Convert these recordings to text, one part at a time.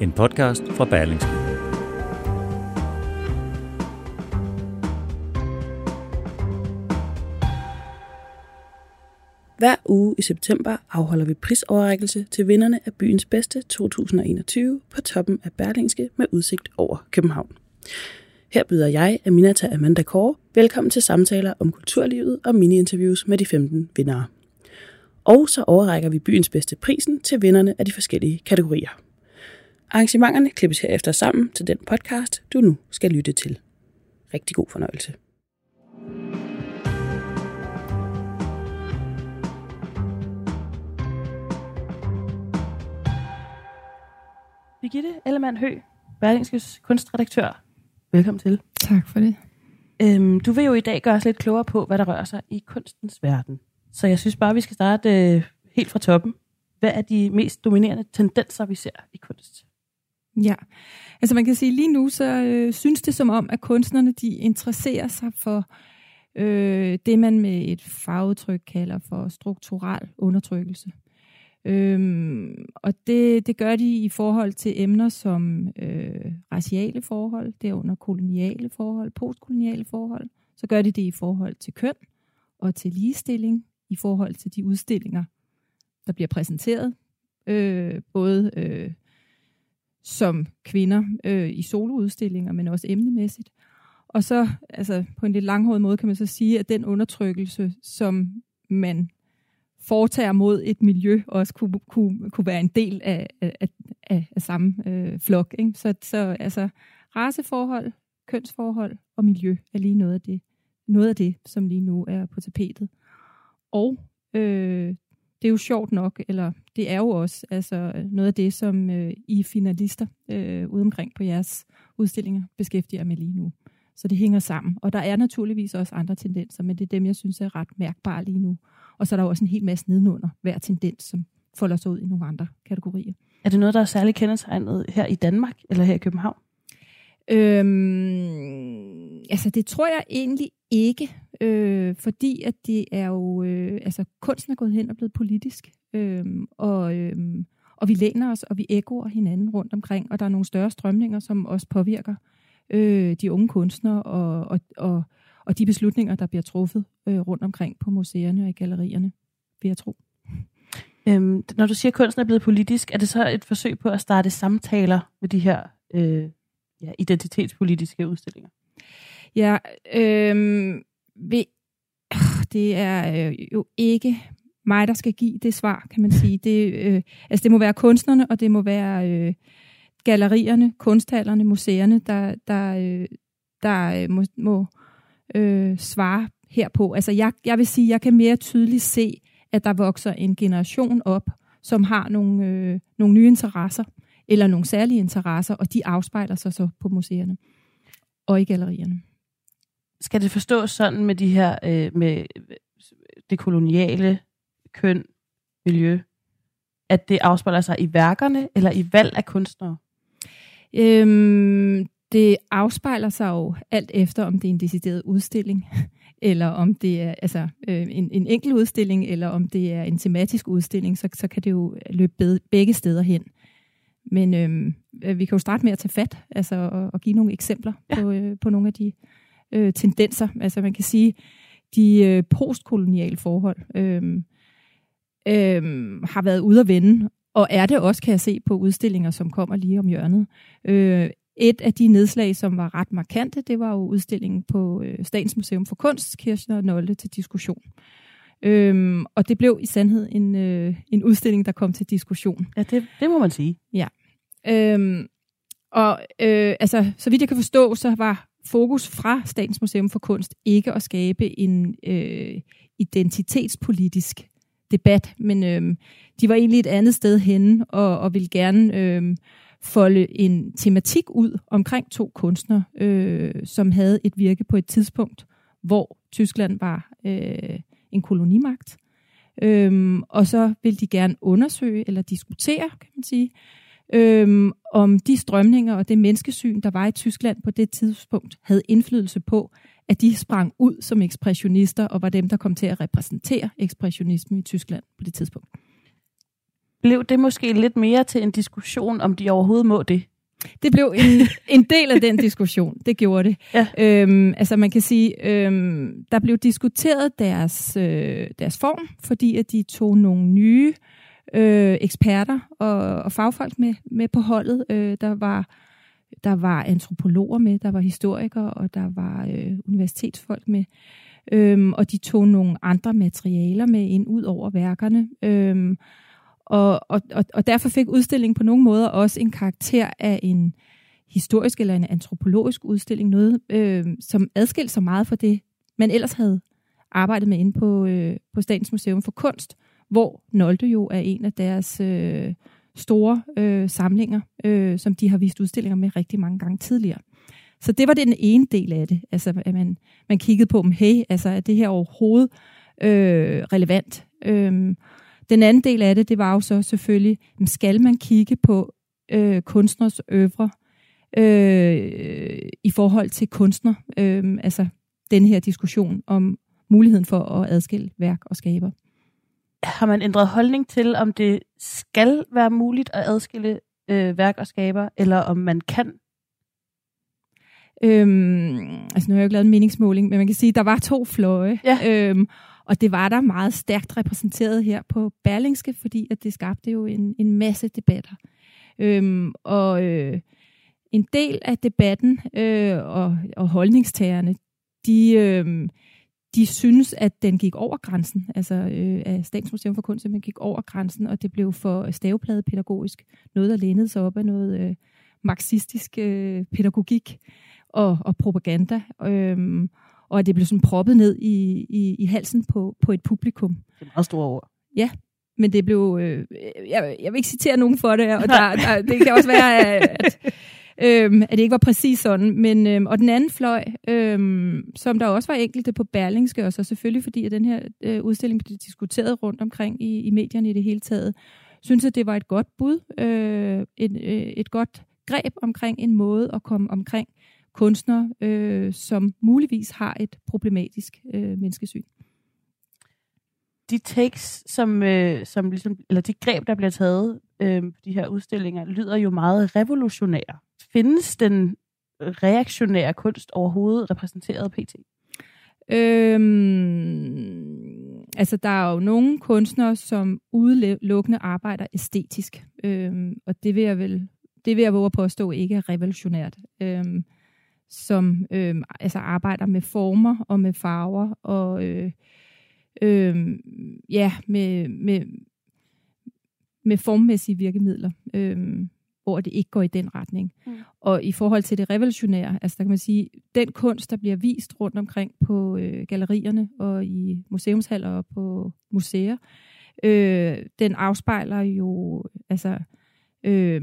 en podcast fra Berlingske. Hver uge i september afholder vi prisoverrækkelse til vinderne af Byens Bedste 2021 på toppen af Berlingske med udsigt over København. Her byder jeg, Aminata Amanda Kåre, velkommen til samtaler om kulturlivet og mini-interviews med de 15 vindere. Og så overrækker vi byens bedste prisen til vinderne af de forskellige kategorier. Arrangementerne klippes herefter sammen til den podcast, du nu skal lytte til. Rigtig god fornøjelse. Birgitte Ellemann Hø, Berlingskes kunstredaktør. Velkommen til. Tak for det. Øhm, du vil jo i dag gøre os lidt klogere på, hvad der rører sig i kunstens verden. Så jeg synes bare, vi skal starte øh, helt fra toppen. Hvad er de mest dominerende tendenser, vi ser i kunst? Ja, altså man kan sige lige nu, så øh, synes det som om, at kunstnerne de interesserer sig for øh, det, man med et fagudtryk kalder for strukturel undertrykkelse. Øhm, og det, det gør de i forhold til emner som øh, raciale forhold, derunder koloniale forhold, postkoloniale forhold. Så gør de det i forhold til køn og til ligestilling, i forhold til de udstillinger, der bliver præsenteret, øh, både øh, som kvinder øh, i soloudstillinger, men også emnemæssigt. Og så, altså på en lidt langhåret måde, kan man så sige, at den undertrykkelse, som man foretager mod et miljø, også kunne, kunne, kunne være en del af, af, af, af samme øh, flok. Ikke? Så, så altså, raceforhold, kønsforhold og miljø er lige noget af det, noget af det som lige nu er på tapetet. Og øh, det er jo sjovt nok, eller det er jo også altså, noget af det, som øh, I finalister øh, ude omkring på jeres udstillinger beskæftiger med lige nu. Så det hænger sammen. Og der er naturligvis også andre tendenser, men det er dem, jeg synes er ret mærkbare lige nu. Og så er der også en hel masse nedenunder hver tendens, som folder sig ud i nogle andre kategorier. Er det noget, der er særligt kendetegnet her i Danmark eller her i København? Øhm, altså det tror jeg egentlig ikke, øh, fordi at det er jo, øh, altså kunsten er gået hen og blevet politisk, øh, og, øh, og vi læner os, og vi ekkoer hinanden rundt omkring, og der er nogle større strømninger, som også påvirker øh, de unge kunstnere og, og, og, og de beslutninger, der bliver truffet øh, rundt omkring på museerne og i gallerierne, vil jeg tro. Øhm, når du siger, at kunsten er blevet politisk, er det så et forsøg på at starte samtaler med de her øh, ja, identitetspolitiske udstillinger? Ja, øh, vi, det er øh, jo ikke mig, der skal give det svar, kan man sige. Det, øh, altså det må være kunstnerne, og det må være øh, gallerierne, kunsthallerne, museerne, der, der, øh, der øh, må, må øh, svare herpå. Altså jeg, jeg vil sige, jeg kan mere tydeligt se, at der vokser en generation op, som har nogle, øh, nogle nye interesser, eller nogle særlige interesser, og de afspejler sig så på museerne og i gallerierne. Skal det forstås sådan med de her, øh, med det koloniale køn, miljø, at det afspejler sig i værkerne eller i valg af kunstnere? Øhm, det afspejler sig jo alt efter, om det er en decideret udstilling, eller om det er altså, øh, en, en enkelt udstilling, eller om det er en tematisk udstilling, så, så kan det jo løbe begge steder hen. Men øhm, vi kan jo starte med at tage fat, altså og, og give nogle eksempler ja. på, øh, på nogle af de øh, tendenser. Altså man kan sige, de øh, postkoloniale forhold øh, øh, har været ude at vende, og er det også, kan jeg se, på udstillinger, som kommer lige om hjørnet. Øh, et af de nedslag, som var ret markante, det var jo udstillingen på øh, Statens Museum for Kunst, Kirchner og Nolte til diskussion. Øhm, og det blev i sandhed en, øh, en udstilling, der kom til diskussion. Ja, det, det må man sige. Ja. Øhm, og øh, altså, så vidt jeg kan forstå, så var fokus fra Statens Museum for Kunst ikke at skabe en øh, identitetspolitisk debat, men øh, de var egentlig et andet sted henne og, og ville gerne øh, folde en tematik ud omkring to kunstnere, øh, som havde et virke på et tidspunkt, hvor Tyskland var øh, en kolonimagt. Øhm, og så vil de gerne undersøge eller diskutere, kan man sige, øhm, om de strømninger og det menneskesyn, der var i Tyskland på det tidspunkt, havde indflydelse på, at de sprang ud som ekspressionister og var dem, der kom til at repræsentere ekspressionisme i Tyskland på det tidspunkt. Blev det måske lidt mere til en diskussion, om de overhovedet må det? Det blev en, en del af den diskussion. Det gjorde det. Ja. Øhm, altså man kan sige, øhm, der blev diskuteret deres, øh, deres form, fordi at de tog nogle nye øh, Øh, eksperter og, og fagfolk med, med på holdet. Øh, der var der var antropologer med, der var historikere, og der var øh, universitetsfolk med. Øhm, og de tog nogle andre materialer med ind ud over værkerne. Øhm, og, og, og, og derfor fik udstillingen på nogle måder også en karakter af en historisk eller en antropologisk udstilling, noget øh, som adskilte sig meget fra det, man ellers havde arbejdet med inde på, øh, på Statens Museum for Kunst, hvor Nolde jo er en af deres øh, store øh, samlinger, øh, som de har vist udstillinger med rigtig mange gange tidligere. Så det var den ene del af det, altså at man, man kiggede på dem, hey, altså er det her overhovedet øh, relevant? Øh, den anden del af det, det var jo så selvfølgelig, skal man kigge på øh, kunstners øvre øh, i forhold til kunstner? Øh, altså den her diskussion om muligheden for at adskille værk og skaber. Har man ændret holdning til, om det skal være muligt at adskille øh, værk og skaber, eller om man kan? Øhm, altså nu har jeg jo ikke lavet en meningsmåling, men man kan sige, at der var to fløje. Ja. Øhm, og det var der meget stærkt repræsenteret her på Berlingske, fordi at det skabte jo en, en masse debatter. Øhm, og øh, en del af debatten øh, og, og holdningstagerne, de, øh, de synes, at den gik over grænsen, altså øh, af Statens Museum for Kunst, men gik over grænsen, og det blev for stavepladepædagogisk. Noget, der lænede sig op af noget øh, marxistisk øh, pædagogik og, og propaganda. Øh, og at det blev sådan proppet ned i, i, i halsen på, på et publikum. Det er meget store ord. Ja, men det blev... Øh, jeg, jeg vil ikke citere nogen for det, og der, der, det kan også være, at, øh, at det ikke var præcis sådan. Men, øh, og den anden fløj, øh, som der også var enkelte på Berlingske, og så selvfølgelig fordi, at den her øh, udstilling blev diskuteret rundt omkring i, i medierne i det hele taget, synes at det var et godt bud, øh, et, øh, et godt greb omkring en måde at komme omkring kunstnere, øh, som muligvis har et problematisk øh, menneskesyn. De takes, som, øh, som ligesom, eller de greb, der bliver taget øh, de her udstillinger, lyder jo meget revolutionære. Findes den reaktionære kunst overhovedet repræsenteret pt? Øhm, altså, der er jo nogle kunstnere, som udelukkende arbejder æstetisk. Øhm, og det vil jeg vel det vil jeg våge at påstå ikke er revolutionært. Øhm, som øhm, altså arbejder med former og med farver og øh, øh, ja, med, med, med formmæssige virkemidler, øh, hvor det ikke går i den retning. Mm. Og i forhold til det revolutionære, altså der kan man sige, den kunst, der bliver vist rundt omkring på øh, gallerierne og i museumshaller og på museer, øh, den afspejler jo altså øh,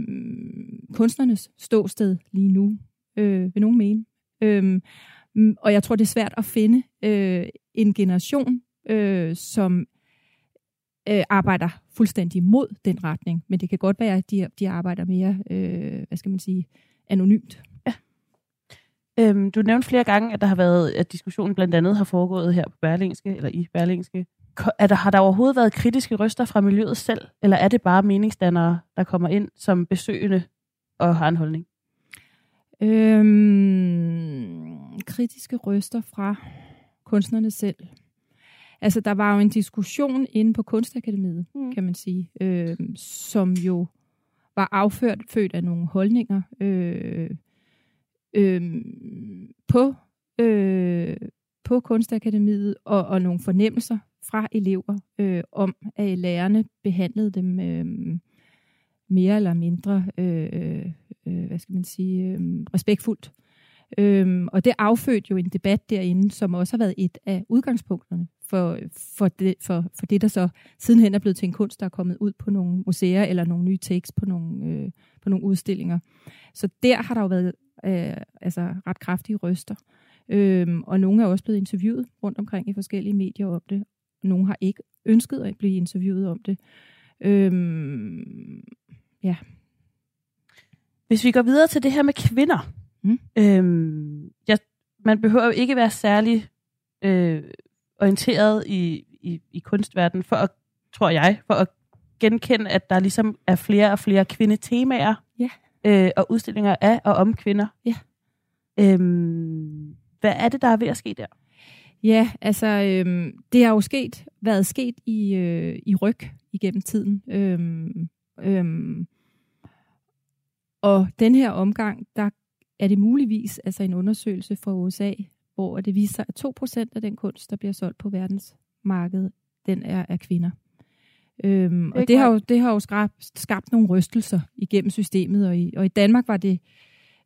kunstnernes ståsted lige nu øh, vil nogen mene. Øhm, og jeg tror, det er svært at finde øh, en generation, øh, som øh, arbejder fuldstændig mod den retning. Men det kan godt være, at de, de arbejder mere, øh, hvad skal man sige, anonymt. Ja. Øhm, du nævnte flere gange, at der har været, at diskussionen blandt andet har foregået her på Berlingske, eller i Berlingske. Er der, har der overhovedet været kritiske røster fra miljøet selv, eller er det bare meningsdannere, der kommer ind som besøgende og har en holdning? Øhm, kritiske røster fra kunstnerne selv. Altså, der var jo en diskussion inde på Kunstakademiet, mm. kan man sige, øh, som jo var afført, født af nogle holdninger øh, øh, på, øh, på Kunstakademiet, og, og nogle fornemmelser fra elever øh, om, at lærerne behandlede dem øh, mere eller mindre øh, øh, hvad skal man sige, øh, respektfuldt. Øhm, og det affødte jo en debat derinde, som også har været et af udgangspunkterne for, for, det, for, for det, der så sidenhen er blevet til en kunst, der er kommet ud på nogle museer eller nogle nye takes på nogle, øh, på nogle udstillinger. Så der har der jo været øh, altså ret kraftige røster. Øhm, og nogle er også blevet interviewet rundt omkring i forskellige medier om det. Nogle har ikke ønsket at blive interviewet om det. Øhm, ja. Hvis vi går videre til det her med kvinder. Mm. Øhm, jeg, man behøver jo ikke være særlig øh, orienteret i, i, i kunstverdenen for at, tror jeg, for at genkende, at der ligesom er flere og flere kvindetemaer Ja. øh, og udstillinger af og om kvinder. Ja. Øhm, hvad er det, der er ved at ske der? Ja, altså øhm, det har jo sket, været sket i, øh, i ryg igennem tiden. Øhm, øhm, og den her omgang, der er det muligvis altså en undersøgelse fra USA, hvor det viser sig, at 2% af den kunst, der bliver solgt på verdensmarkedet, den er af kvinder. Øhm, og det har, jo, det har jo skabt, skabt nogle rystelser igennem systemet, og i, og i Danmark var det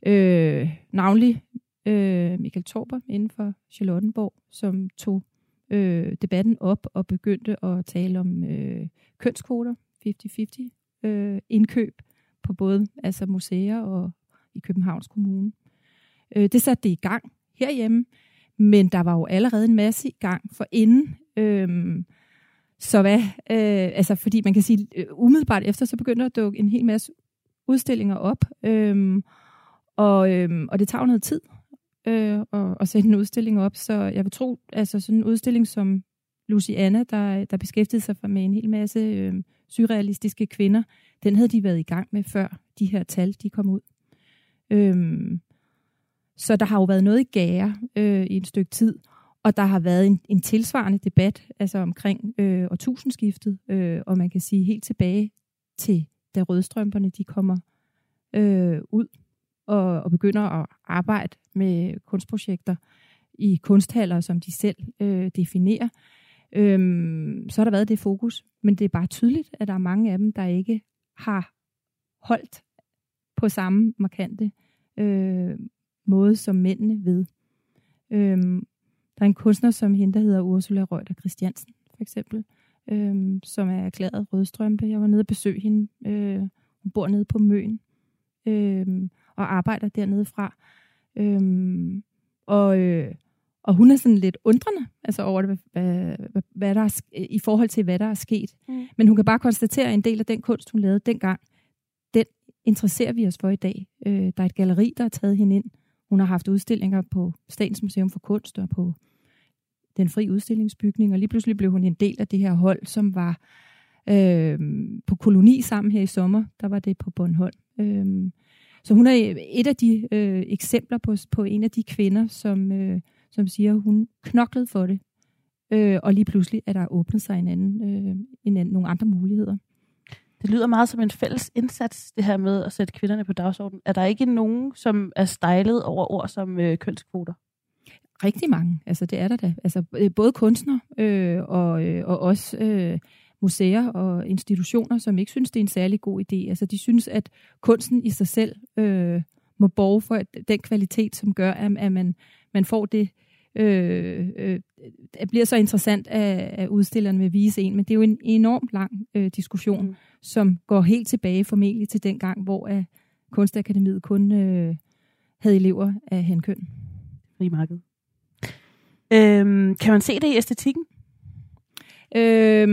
øh, navnlig øh, Michael Torber inden for Charlottenborg, som tog øh, debatten op og begyndte at tale om øh, kønskvoter, 50-50 øh, indkøb på både altså museer og i Københavns Kommune. Øh, det satte det i gang herhjemme, men der var jo allerede en masse i gang for inden. Øh, så hvad, øh, altså fordi man kan sige, øh, umiddelbart efter, så begynder der at dukke en hel masse udstillinger op, øh, og, øh, og det tager jo noget tid øh, at, at sætte en udstilling op, så jeg vil tro, altså sådan en udstilling som Luciana, der, der beskæftigede sig med en hel masse øh, surrealistiske kvinder, den havde de været i gang med før de her tal, de kom ud. Øhm, så der har jo været noget i gære øh, i et stykke tid, og der har været en, en tilsvarende debat altså omkring øh, årtusindskiftet, øh, og man kan sige helt tilbage til, da rødstrømperne de kommer øh, ud og, og begynder at arbejde med kunstprojekter i kunsthaller, som de selv øh, definerer, øhm, så har der været det fokus. Men det er bare tydeligt, at der er mange af dem, der ikke har holdt på samme markante øh, måde som mændene ved. Øhm, der er en kunstner som hende, der hedder Ursula Reuter Christiansen, for eksempel, øhm, som er erklæret rødstrømpe. Jeg var nede og besøge hende. Øh, hun bor nede på Møn øhm, og arbejder dernede fra. Øhm, og, øh, og hun er sådan lidt undrende altså over det, hvad, hvad, hvad der er, i forhold til, hvad der er sket. Mm. Men hun kan bare konstatere, at en del af den kunst, hun lavede dengang, den interesserer vi os for i dag. Øh, der er et galeri, der har taget hende ind. Hun har haft udstillinger på Statens Museum for Kunst og på den fri udstillingsbygning, og lige pludselig blev hun en del af det her hold, som var øh, på koloni sammen her i sommer. Der var det på Bornholm. Øh, så hun er et af de øh, eksempler på, på en af de kvinder, som, øh, som siger, at hun knoklede for det. Øh, og lige pludselig er der åbnet sig en anden, øh, en anden, nogle andre muligheder. Det lyder meget som en fælles indsats, det her med at sætte kvinderne på dagsordenen. Er der ikke nogen, som er stejlet over ord som øh, kønskvoter? Rigtig mange, altså det er der da. Altså øh, både kunstnere øh, og, øh, og også øh, museer og institutioner, som ikke synes, det er en særlig god idé. Altså de synes, at kunsten i sig selv øh, må borge for at- den kvalitet, som gør, at, at man, man får det, øh, øh, det bliver så interessant, at, at udstilleren vil vise en. Men det er jo en enormt lang øh, diskussion, Mm. som går helt tilbage formentlig til den gang, hvor at Kunstakademiet kun øh, havde elever af henkøn. Frimarked. Øhm, kan man se det i æstetikken? Øhm,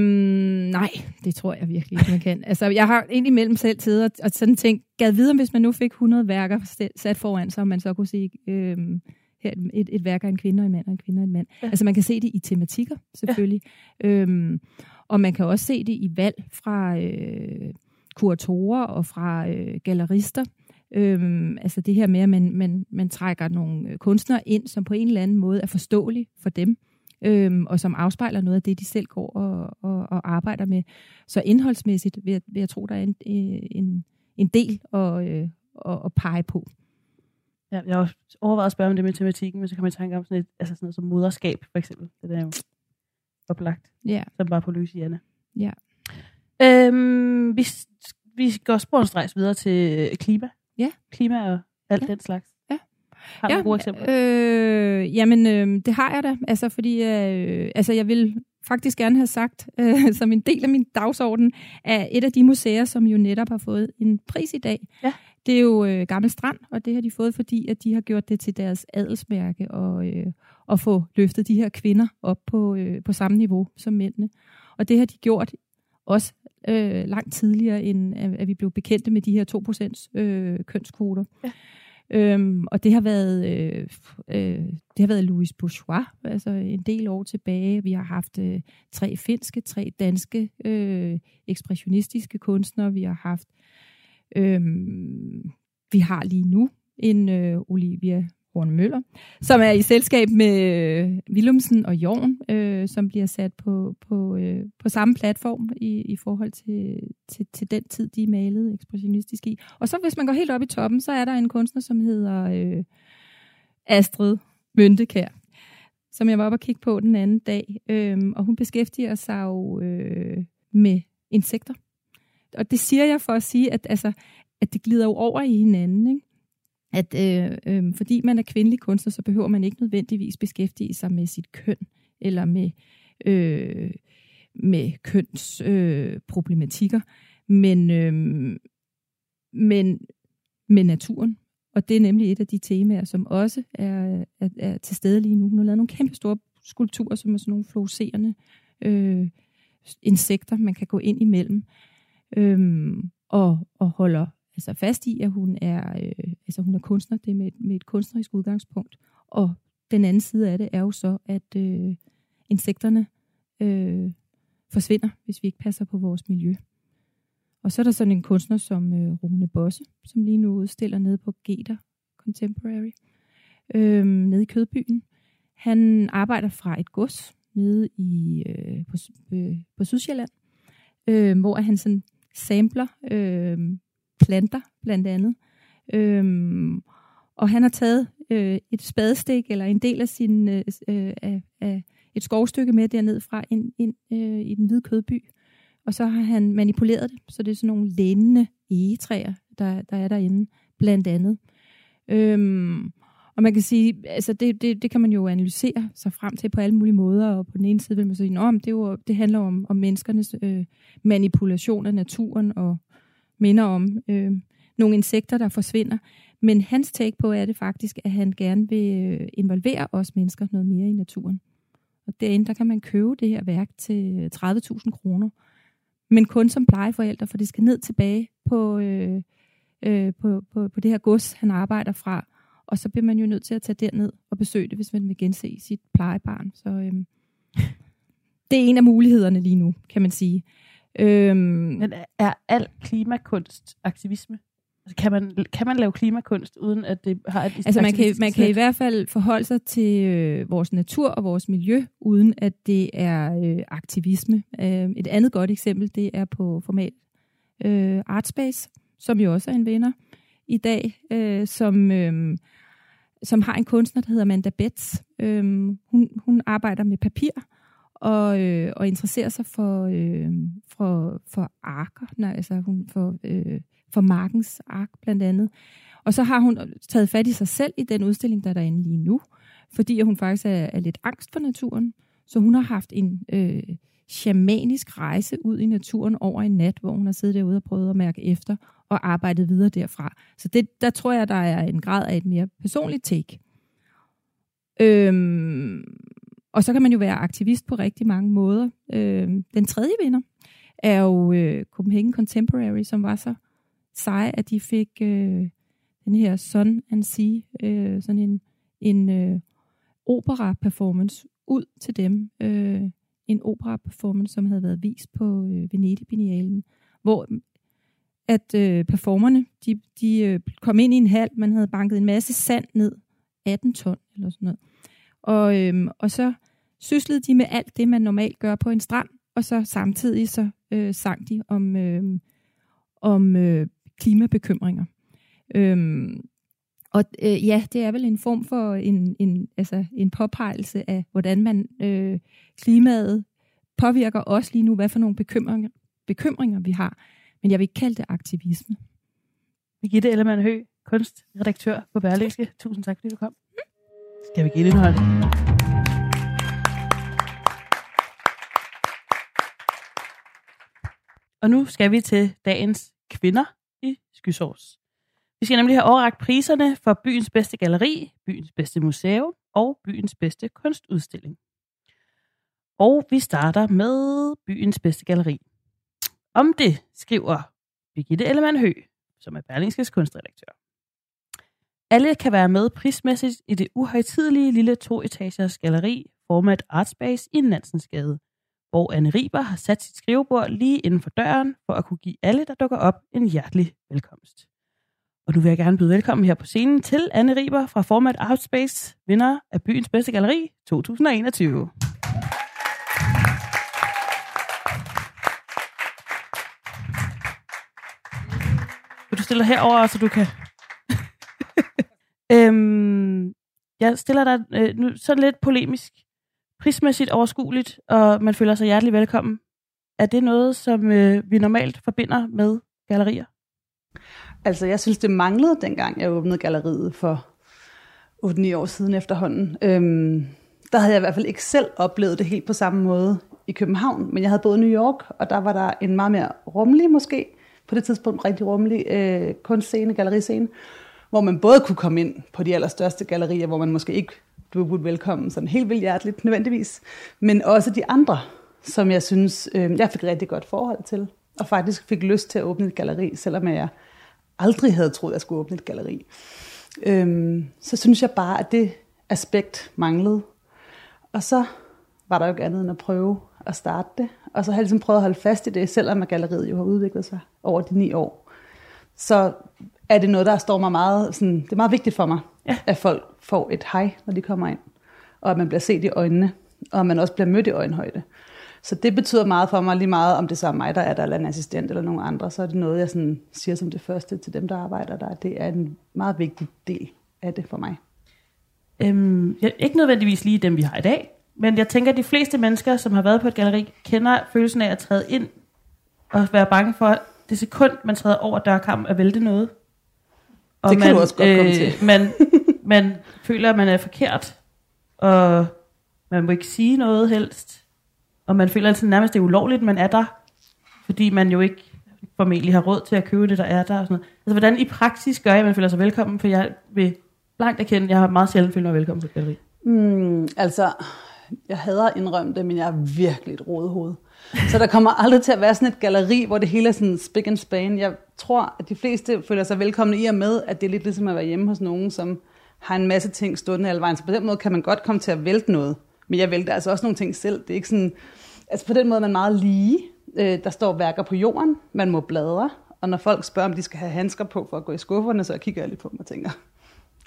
nej, det tror jeg virkelig ikke, man kan. Altså, jeg har egentlig mellem selv tid og, og sådan tænkt, gad videre, hvis man nu fik 100 værker sat- foran sig, om man så kunne se øhm, her et, et værk af en kvinde og en mand og en kvinde og en mand. Ja. Altså, man kan se det i tematikker, selvfølgelig. Ja. Øhm, og man kan også se det i valg fra øh, kuratorer og fra øh, gallerister. Øhm, altså det her med, at man, man, man trækker nogle øh, kunstnere ind, som på en eller anden måde er forståelige for dem øhm, og som afspejler noget af det, de selv går og, og, og arbejder med. Så indholdsmæssigt vil jeg, vil jeg tro, der er en, øh, en, en del at, øh, at, at pege på. Ja, jeg har overvejet at spørge om det med tematikken, men så kan man tænke om sådan, et, altså sådan noget som moderskab, for eksempel. Det er jo oplagt, Ja, som bare på Louisiana. Ja. Øhm, vi, vi går sporenstrejs videre til klima. Ja. Klima og alt Ja. den slags. Har du ja, gode eksempler? Øh, jamen, øh, det har jeg da. Altså, fordi øh, altså, jeg vil faktisk gerne have sagt, øh, som en del af min dagsorden, at et af de museer, som jo netop har fået en pris i dag, ja. Det er jo øh, Gammel Strand, og det har de fået, fordi at de har gjort det til deres adelsmærke og, øh, og få løftet de her kvinder op på, øh, på samme niveau som mændene. Og det har de gjort også øh, langt tidligere, end at vi blev bekendte med de her 2% øh, kønskvoter. Ja. Øhm, og det har været øh, øh, det har været Louis Bourgeois, altså en del år tilbage. Vi har haft øh, tre finske, tre danske øh, ekspressionistiske kunstnere. Vi har haft Øhm, vi har lige nu en øh, Olivia Horn Møller, som er i selskab med øh, Willumsen og Jorn, øh, som bliver sat på, på, øh, på samme platform i, i forhold til, til, til den tid, de malede ekspressionistisk i. Og så hvis man går helt op i toppen, så er der en kunstner, som hedder øh, Astrid Møntekær, som jeg var oppe og kigge på den anden dag. Øh, og hun beskæftiger sig jo øh, med insekter. Og det siger jeg for at sige, at, altså, at det glider jo over i hinanden. Ikke? at øh, øh, fordi man er kvindelig kunstner, så behøver man ikke nødvendigvis beskæftige sig med sit køn, eller med, øh, med kønsproblematikker, øh, men, øh, men med naturen. Og det er nemlig et af de temaer, som også er, er, er til stede lige nu. Hun har lavet nogle kæmpe store skulpturer, som er sådan nogle floserende øh, insekter, man kan gå ind imellem øhm, og, og holder altså fast i, at hun er, øh, altså hun er kunstner, det er med, med et kunstnerisk udgangspunkt. Og den anden side af det er jo så, at øh, insekterne øh, forsvinder, hvis vi ikke passer på vores miljø. Og så er der sådan en kunstner som øh, Rune Bosse, som lige nu udstiller nede på Geter Contemporary, øh, nede i Kødbyen. Han arbejder fra et gods nede i, øh, på, øh, på Sydsjælland, øh, hvor han sådan sampler øh, planter, blandt andet. Øh, og han har taget øh, et spadestik, eller en del af sin øh, øh, af, af et skovstykke med derned fra ind, ind øh, i den hvide kødby. Og så har han manipuleret det, så det er sådan nogle lænende egetræer, der, der er derinde, blandt andet. Øhm, og man kan sige, altså det, det, det kan man jo analysere sig frem til på alle mulige måder, og på den ene side vil man sige, at det, jo, det handler om, om menneskernes øh, manipulation af naturen og minder om øh, nogle insekter, der forsvinder. Men hans take på er det faktisk, at han gerne vil øh, involvere os mennesker noget mere i naturen. Og derinde, der kan man købe det her værk til øh, 30.000 kroner. Men kun som plejeforældre, for det skal ned tilbage på, øh, øh, på, på, på det her gods, han arbejder fra. Og så bliver man jo nødt til at tage derned og besøge det, hvis man vil gense sit plejebarn. Så øh, det er en af mulighederne lige nu, kan man sige. Øhm, Men er al klimakunst aktivisme? Altså, kan, man, kan man lave klimakunst, uden at det har et Altså man kan, man kan i hvert fald forholde sig til øh, vores natur og vores miljø, uden at det er øh, aktivisme. Øh, et andet godt eksempel, det er på format øh, Artspace, som jo også er en vinder i dag, øh, som, øh, som har en kunstner, der hedder Amanda Betts. Øh, hun, hun arbejder med papir, og, øh, og interesserer sig for, øh, for, for arker, nej, altså hun for, øh, for markens ark blandt andet. Og så har hun taget fat i sig selv i den udstilling, der er derinde lige nu, fordi hun faktisk er, er lidt angst for naturen. Så hun har haft en øh, shamanisk rejse ud i naturen over en nat, hvor hun har siddet derude og prøvet at mærke efter og arbejdet videre derfra. Så det, der tror jeg, der er en grad af et mere personligt take. Øhm, og så kan man jo være aktivist på rigtig mange måder. Øhm, den tredje vinder er jo øh, Copenhagen Contemporary, som var så sej, at de fik øh, den her Sun and Sea, øh, sådan en, en øh, opera-performance ud til dem. Øh, en opera-performance, som havde været vist på øh, Venedig-binialen, hvor at øh, performerne, de, de øh, kom ind i en hal, man havde banket en masse sand ned, 18 ton eller sådan noget. Og, øh, og så syslede de med alt det, man normalt gør på en strand, og så samtidig så øh, sang de om, øh, om øh, klimabekymringer. Øh, og øh, ja, det er vel en form for en, en, altså en påpegelse af, hvordan man øh, klimaet påvirker os lige nu, hvad for nogle bekymringer, bekymringer vi har. Men jeg vil ikke kalde det aktivisme. Birgitte Ellemann Hø, kunstredaktør på Berlingske. Tusind tak, fordi du kom. Skal vi give indhold? Og nu skal vi til dagens kvinder i Skysårs. Vi skal nemlig have overragt priserne for byens bedste galleri, byens bedste museum og byens bedste kunstudstilling. Og vi starter med byens bedste galleri. Om det skriver Birgitte Ellemann Hø, som er Berlingskes kunstredaktør. Alle kan være med prismæssigt i det uhøjtidelige lille toetagers galleri Format Artspace i Nansensgade, hvor Anne Riber har sat sit skrivebord lige inden for døren for at kunne give alle, der dukker op, en hjertelig velkomst. Og nu vil jeg gerne byde velkommen her på scenen til Anne Riber fra Format Artspace, vinder af byens bedste galleri 2021. Vil du stille dig herover, så du kan... øhm, jeg stiller dig øh, nu sådan lidt polemisk, prismæssigt overskueligt, og man føler sig hjertelig velkommen. Er det noget, som øh, vi normalt forbinder med gallerier? Altså, jeg synes, det manglede, dengang jeg åbnede galleriet for 8-9 år siden efterhånden. Øhm, der havde jeg i hvert fald ikke selv oplevet det helt på samme måde i København, men jeg havde boet i New York, og der var der en meget mere rummelig, måske på det tidspunkt rigtig rummelig øh, kunstscene, galleriscene, hvor man både kunne komme ind på de allerstørste gallerier, hvor man måske ikke blev budt velkommen sådan helt vildt hjerteligt nødvendigvis, men også de andre, som jeg synes, øh, jeg fik rigtig godt forhold til, og faktisk fik lyst til at åbne et galleri, selvom jeg aldrig havde troet, at jeg skulle åbne et galleri. Øh, så synes jeg bare, at det aspekt manglede. Og så var der jo ikke andet end at prøve at starte det. Og så har jeg ligesom prøvet at holde fast i det, selvom at galleriet jo har udviklet sig over de ni år. Så er det noget, der står mig meget, sådan, det er meget vigtigt for mig, ja. at folk får et hej, når de kommer ind. Og at man bliver set i øjnene, og at man også bliver mødt i øjenhøjde. Så det betyder meget for mig, lige meget om det så er mig, der er der, eller en assistent eller nogen andre, så er det noget, jeg sådan siger som det første til dem, der arbejder der. Det er en meget vigtig del af det for mig. Øhm, ikke nødvendigvis lige dem, vi har i dag, men jeg tænker, at de fleste mennesker, som har været på et galleri, kender følelsen af at træde ind og være bange for det sekund, man træder over dørkampen at vælte noget. Og det kan man, du også godt komme til. man, man føler, at man er forkert, og man må ikke sige noget helst. Og man føler altid nærmest, det er ulovligt, man er der, fordi man jo ikke formentlig har råd til at købe det, der er der. Og sådan noget. Altså, hvordan i praksis gør jeg, at man føler sig velkommen? For jeg vil blankt erkende, at jeg har meget sjældent følt mig velkommen på et galleri. Mm, altså, jeg hader indrømme det, men jeg er virkelig et hoved. Så der kommer aldrig til at være sådan et galleri, hvor det hele er sådan spick and span. Jeg tror, at de fleste føler sig velkomne i og med, at det er lidt ligesom at være hjemme hos nogen, som har en masse ting stående alle vejen. Så på den måde kan man godt komme til at vælte noget. Men jeg vælter altså også nogle ting selv. Det er ikke sådan, altså på den måde er man meget lige. Øh, der står værker på jorden, man må bladre, og når folk spørger, om de skal have handsker på for at gå i skufferne, så kigger jeg lidt på dem og tænker,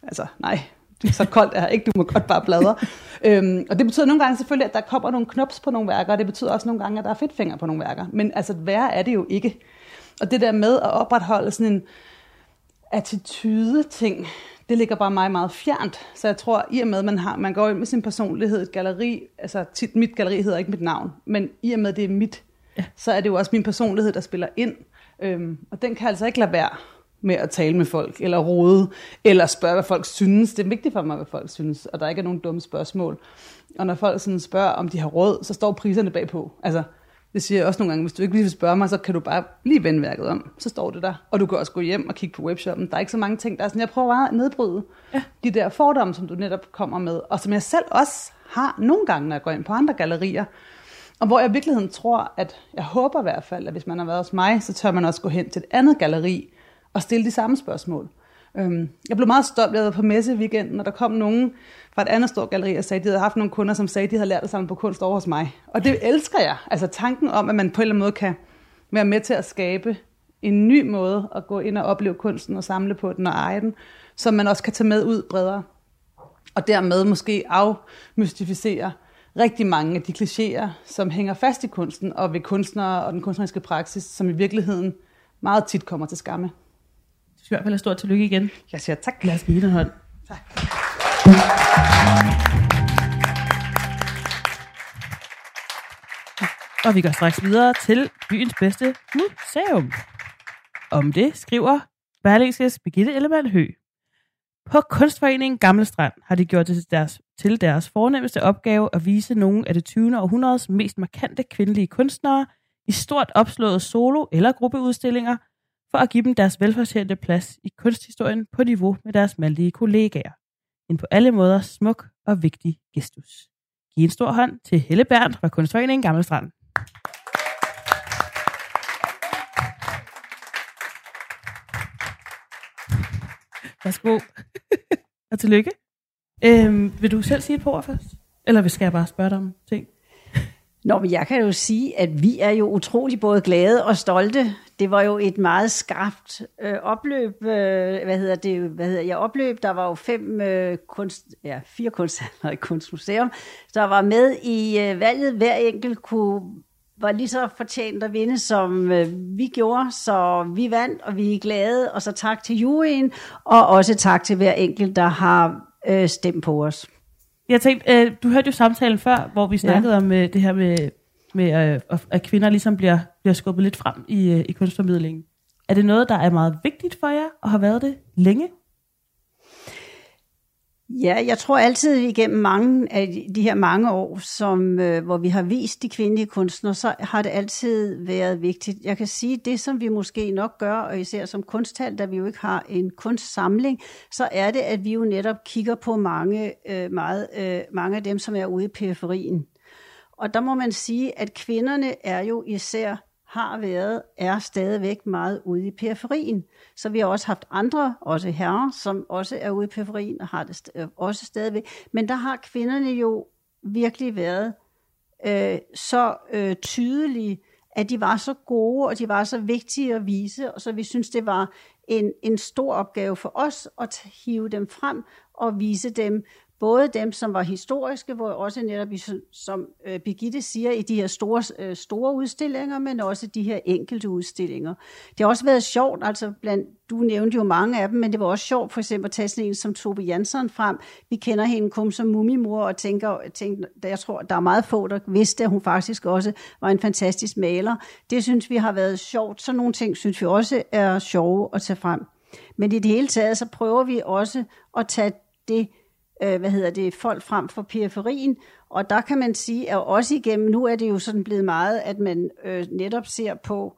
altså nej, så koldt er ikke, du må godt bare bladre. øhm, og det betyder nogle gange selvfølgelig, at der kommer nogle knops på nogle værker, og det betyder også nogle gange, at der er fedtfinger på nogle værker. Men altså, værre er det jo ikke. Og det der med at opretholde sådan en attitude-ting, det ligger bare mig meget fjernt. Så jeg tror, i og med, at man, har, man går ind med sin personlighed, et galleri, altså tit, mit galleri hedder ikke mit navn, men i og med, at det er mit, ja. så er det jo også min personlighed, der spiller ind. Øhm, og den kan altså ikke lade være med at tale med folk, eller rode, eller spørge, hvad folk synes. Det er vigtigt for mig, hvad folk synes, og der ikke er nogen dumme spørgsmål. Og når folk sådan spørger, om de har råd, så står priserne bagpå. Altså, det siger jeg også nogle gange, hvis du ikke lige vil spørge mig, så kan du bare lige vende værket om. Så står det der. Og du kan også gå hjem og kigge på webshoppen. Der er ikke så mange ting, der er sådan, jeg prøver bare at nedbryde ja. de der fordomme, som du netop kommer med, og som jeg selv også har nogle gange, når jeg går ind på andre gallerier. Og hvor jeg i virkeligheden tror, at jeg håber i hvert fald, at hvis man har været hos mig, så tør man også gå hen til et andet galleri og stille de samme spørgsmål. Øhm, jeg blev meget stolt, jeg på messe weekenden, og der kom nogen fra et andet stort galleri og sagde, at de havde haft nogle kunder, som sagde, at de havde lært at samle på kunst over hos mig. Og det elsker jeg. Altså tanken om, at man på en eller anden måde kan være med til at skabe en ny måde at gå ind og opleve kunsten og samle på den og eje den, som man også kan tage med ud bredere. Og dermed måske afmystificere rigtig mange af de klichéer, som hænger fast i kunsten og ved kunstnere og den kunstneriske praksis, som i virkeligheden meget tit kommer til skamme. I hvert fald have stort tillykke igen. Jeg siger tak. Lad os give dig hånd. Tak. Og vi går straks videre til byens bedste museum. Om det skriver Berlingskes Birgitte Ellemann Hø. På Kunstforeningen Gamle Strand har de gjort det til deres, til deres fornemmeste opgave at vise nogle af det 20. århundredes mest markante kvindelige kunstnere i stort opslåede solo- eller gruppeudstillinger, for at give dem deres velfortjente plads i kunsthistorien på niveau med deres mandlige kollegaer. En på alle måder smuk og vigtig gestus. Giv en stor hånd til Helle Berndt fra Kunstforeningen Gamle Strand. Værsgo. og tillykke. Øhm, vil du selv sige et par ord først? Eller skal jeg bare spørge dig om ting? Nå, men jeg kan jo sige, at vi er jo utrolig både glade og stolte. Det var jo et meget skarpt øh, opløb. Øh, hvad hedder det? Hvad hedder jeg opløb? Der var jo fem øh, kunst, ja, fire kunsthandlere i Kunstmuseum, der var med i øh, valget. Hver enkelt kunne var lige så fortjent at vinde, som øh, vi gjorde, så vi vandt, og vi er glade, og så tak til juryen, og også tak til hver enkelt, der har øh, stemt på os. Jeg tænkte, øh, du hørte jo samtalen før, hvor vi snakkede ja. om øh, det her med, med øh, at kvinder ligesom bliver, bliver skubbet lidt frem i, øh, i kunstformidlingen. Er det noget, der er meget vigtigt for jer, og har været det længe? Ja, jeg tror altid igennem mange af de her mange år, som, øh, hvor vi har vist de kvindelige kunstnere, så har det altid været vigtigt. Jeg kan sige, det som vi måske nok gør, og især som kunsthal, da vi jo ikke har en kunstsamling, så er det, at vi jo netop kigger på mange, øh, meget, øh, mange af dem, som er ude i periferien. Og der må man sige, at kvinderne er jo især har været, er stadigvæk meget ude i periferien. Så vi har også haft andre, også herrer, som også er ude i periferien og har det st- øh, også stadigvæk. Men der har kvinderne jo virkelig været øh, så øh, tydelige, at de var så gode, og de var så vigtige at vise, og så vi synes, det var en, en stor opgave for os at hive dem frem og vise dem både dem, som var historiske, hvor også netop, som øh, Birgitte siger, i de her store, øh, store udstillinger, men også de her enkelte udstillinger. Det har også været sjovt, altså blandt, du nævnte jo mange af dem, men det var også sjovt for eksempel at tage sådan en som Tobe Jansson frem. Vi kender hende kun som mumimor, og tænker, tænker, jeg tror, der er meget få, der vidste, at hun faktisk også var en fantastisk maler. Det synes vi har været sjovt. Så nogle ting synes vi også er sjove at tage frem. Men i det hele taget, så prøver vi også at tage det øh, hvad hedder det, folk frem for periferien, og der kan man sige, at også igennem, nu er det jo sådan blevet meget, at man øh, netop ser på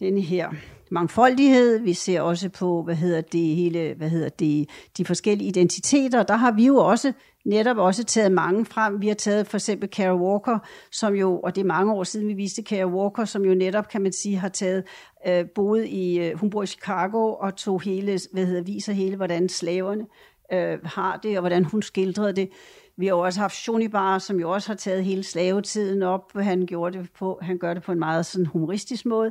denne her mangfoldighed, vi ser også på, hvad hedder det hele, hvad hedder det, de forskellige identiteter, der har vi jo også netop også taget mange frem. Vi har taget for eksempel Kara Walker, som jo, og det er mange år siden, vi viste Kara Walker, som jo netop, kan man sige, har taget, øh, boet i, øh, hun bor i Chicago, og tog hele, hvad hedder, viser hele, hvordan slaverne øh, har det, og hvordan hun skildrede det. Vi har også haft Shonibar, som jo også har taget hele slavetiden op. Han, gjorde det på, han gør det på en meget sådan humoristisk måde,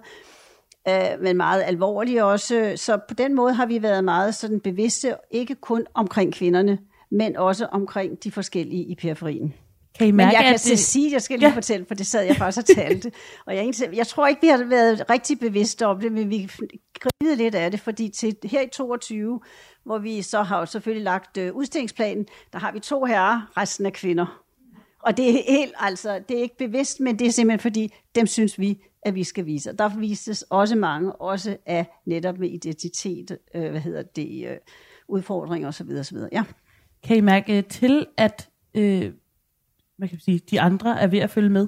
øh, men meget alvorlig også. Så på den måde har vi været meget sådan bevidste, ikke kun omkring kvinderne, men også omkring de forskellige i periferien. Kan I mærke, Men jeg kan det... til sige, jeg skal lige ja. fortælle, for det sad jeg faktisk og talte. og jeg, jeg tror ikke, vi har været rigtig bevidste om det, men vi gribede lidt af det, fordi til her i 22, hvor vi så har selvfølgelig lagt øh, udstillingsplanen, der har vi to herrer, resten af kvinder. Og det er helt, altså, det er ikke bevidst, men det er simpelthen fordi, dem synes vi, at vi skal vise. Der vises også mange, også af netop med identitet, øh, hvad hedder det, øh, udfordringer osv. osv. Ja. Kan I mærke til, at øh, hvad kan man sige, de andre er ved at følge med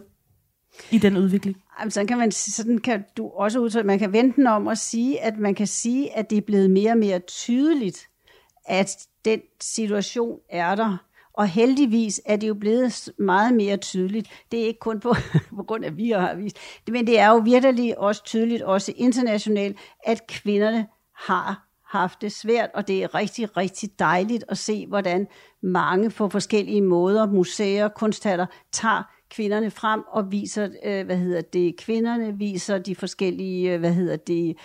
i den udvikling? Jamen, sådan kan, man, sådan kan du også udtrykke, man kan vente den om at sige, at man kan sige, at det er blevet mere og mere tydeligt, at den situation er der. Og heldigvis er det jo blevet meget mere tydeligt. Det er ikke kun på, på grund af, at vi har vist, men det er jo virkelig også tydeligt, også internationalt, at kvinderne har haft det svært, og det er rigtig, rigtig dejligt at se, hvordan mange på forskellige måder, museer, kunsthaller, tager kvinderne frem og viser, øh, hvad hedder det, kvinderne viser de forskellige, øh, hvad hedder det,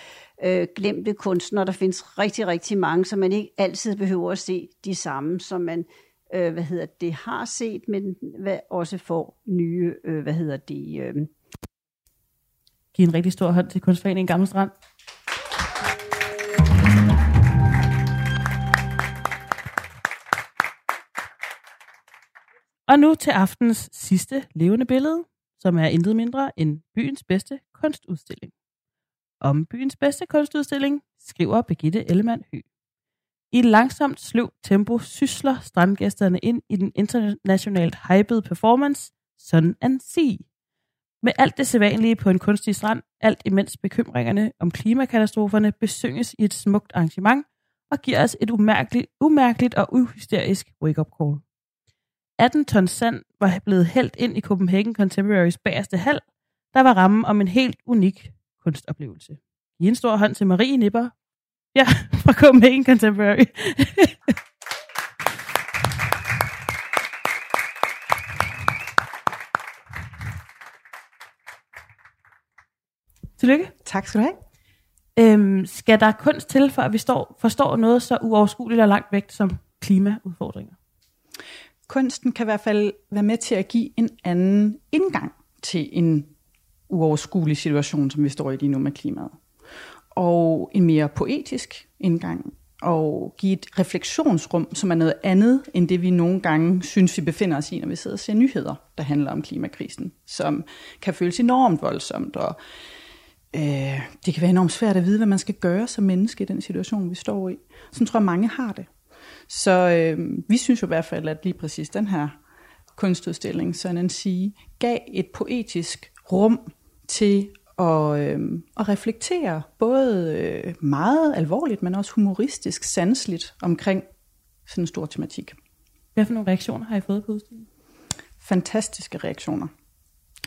øh, glemte kunstnere. Der findes rigtig, rigtig mange, så man ikke altid behøver at se de samme, som man øh, hvad hedder det, har set, men hvad også får nye, øh, hvad hedder det. Øh. Giv en rigtig stor hånd til Kunstforeningen Gamle Strand. Og nu til aftens sidste levende billede, som er intet mindre end byens bedste kunstudstilling. Om byens bedste kunstudstilling skriver Birgitte Ellemann Hø. I langsomt sløv tempo sysler strandgæsterne ind i den internationalt hypede performance Sun and Sea. Med alt det sædvanlige på en kunstig strand, alt imens bekymringerne om klimakatastroferne besynges i et smukt arrangement og giver os et umærkeligt, umærkeligt og uhysterisk wake-up call. 18 tons sand var blevet hældt ind i Copenhagen Contemporaries bagerste hal, der var rammen om en helt unik kunstoplevelse. I en stor hånd til Marie Nipper, ja, fra Copenhagen Contemporary. Tillykke. Tak skal du have. Øhm, skal der kunst til, for at vi står, forstår noget så uoverskueligt og langt væk som klimaudfordringer? Kunsten kan i hvert fald være med til at give en anden indgang til en uoverskuelig situation, som vi står i lige nu med klimaet. Og en mere poetisk indgang, og give et refleksionsrum, som er noget andet, end det vi nogle gange synes, vi befinder os i, når vi sidder og ser nyheder, der handler om klimakrisen, som kan føles enormt voldsomt, og øh, det kan være enormt svært at vide, hvad man skal gøre som menneske i den situation, vi står i. Sådan tror jeg, mange har det. Så øh, vi synes jo i hvert fald, at lige præcis den her kunstudstilling, sådan at sige, gav et poetisk rum til at, øh, at reflektere både øh, meget alvorligt, men også humoristisk, sansligt omkring sådan en stor tematik. Hvad for nogle reaktioner har I fået på udstillingen? Fantastiske reaktioner.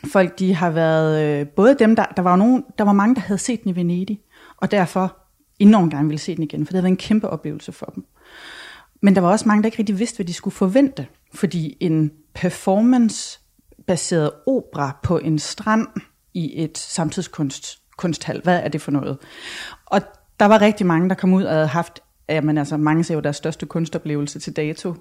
Folk de har været, øh, både dem, der, der var nogen, der var mange, der havde set den i Venedig, og derfor enormt gerne ville se den igen, for det havde været en kæmpe oplevelse for dem. Men der var også mange, der ikke rigtig vidste, hvad de skulle forvente, fordi en performance-baseret opera på en strand i et samtidskunst kunsthal, hvad er det for noget? Og der var rigtig mange, der kom ud og havde haft jamen altså, mange ser jo deres største kunstoplevelse til dato,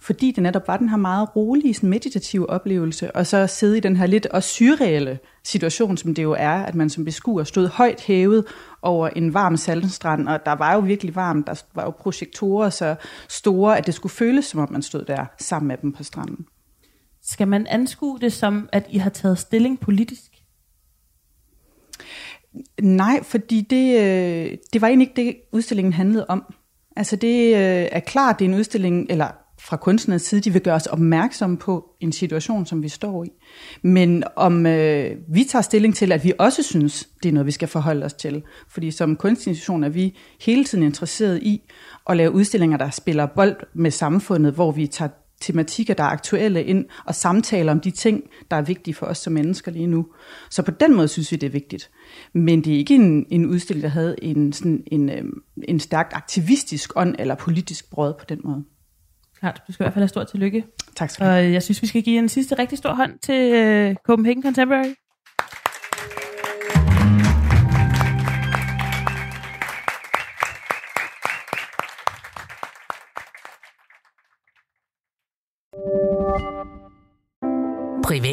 fordi det netop var den her meget rolige, sådan meditative oplevelse, og så sidde i den her lidt også surreale situation, som det jo er, at man som beskuer stod højt hævet over en varm saltenstrand, og der var jo virkelig varmt, der var jo projektorer så store, at det skulle føles, som om man stod der sammen med dem på stranden. Skal man anskue det som, at I har taget stilling politisk? Nej, fordi det, øh, det var egentlig ikke det, udstillingen handlede om. Altså det øh, er klart, det er en udstilling, eller fra kunstnernes side, de vil gøre os opmærksomme på en situation, som vi står i. Men om øh, vi tager stilling til, at vi også synes, det er noget, vi skal forholde os til. Fordi som kunstinstitution er vi hele tiden interesseret i at lave udstillinger, der spiller bold med samfundet, hvor vi tager tematikker, der er aktuelle ind, og samtaler om de ting, der er vigtige for os som mennesker lige nu. Så på den måde synes vi, det er vigtigt. Men det er ikke en, en udstilling, der havde en, sådan en, øh, en stærkt aktivistisk ånd eller politisk brød på den måde. Klart, du skal i hvert fald have stort tillykke. Tak skal du have. Og jeg synes, vi skal give en sidste rigtig stor hånd til øh, Copenhagen Contemporary.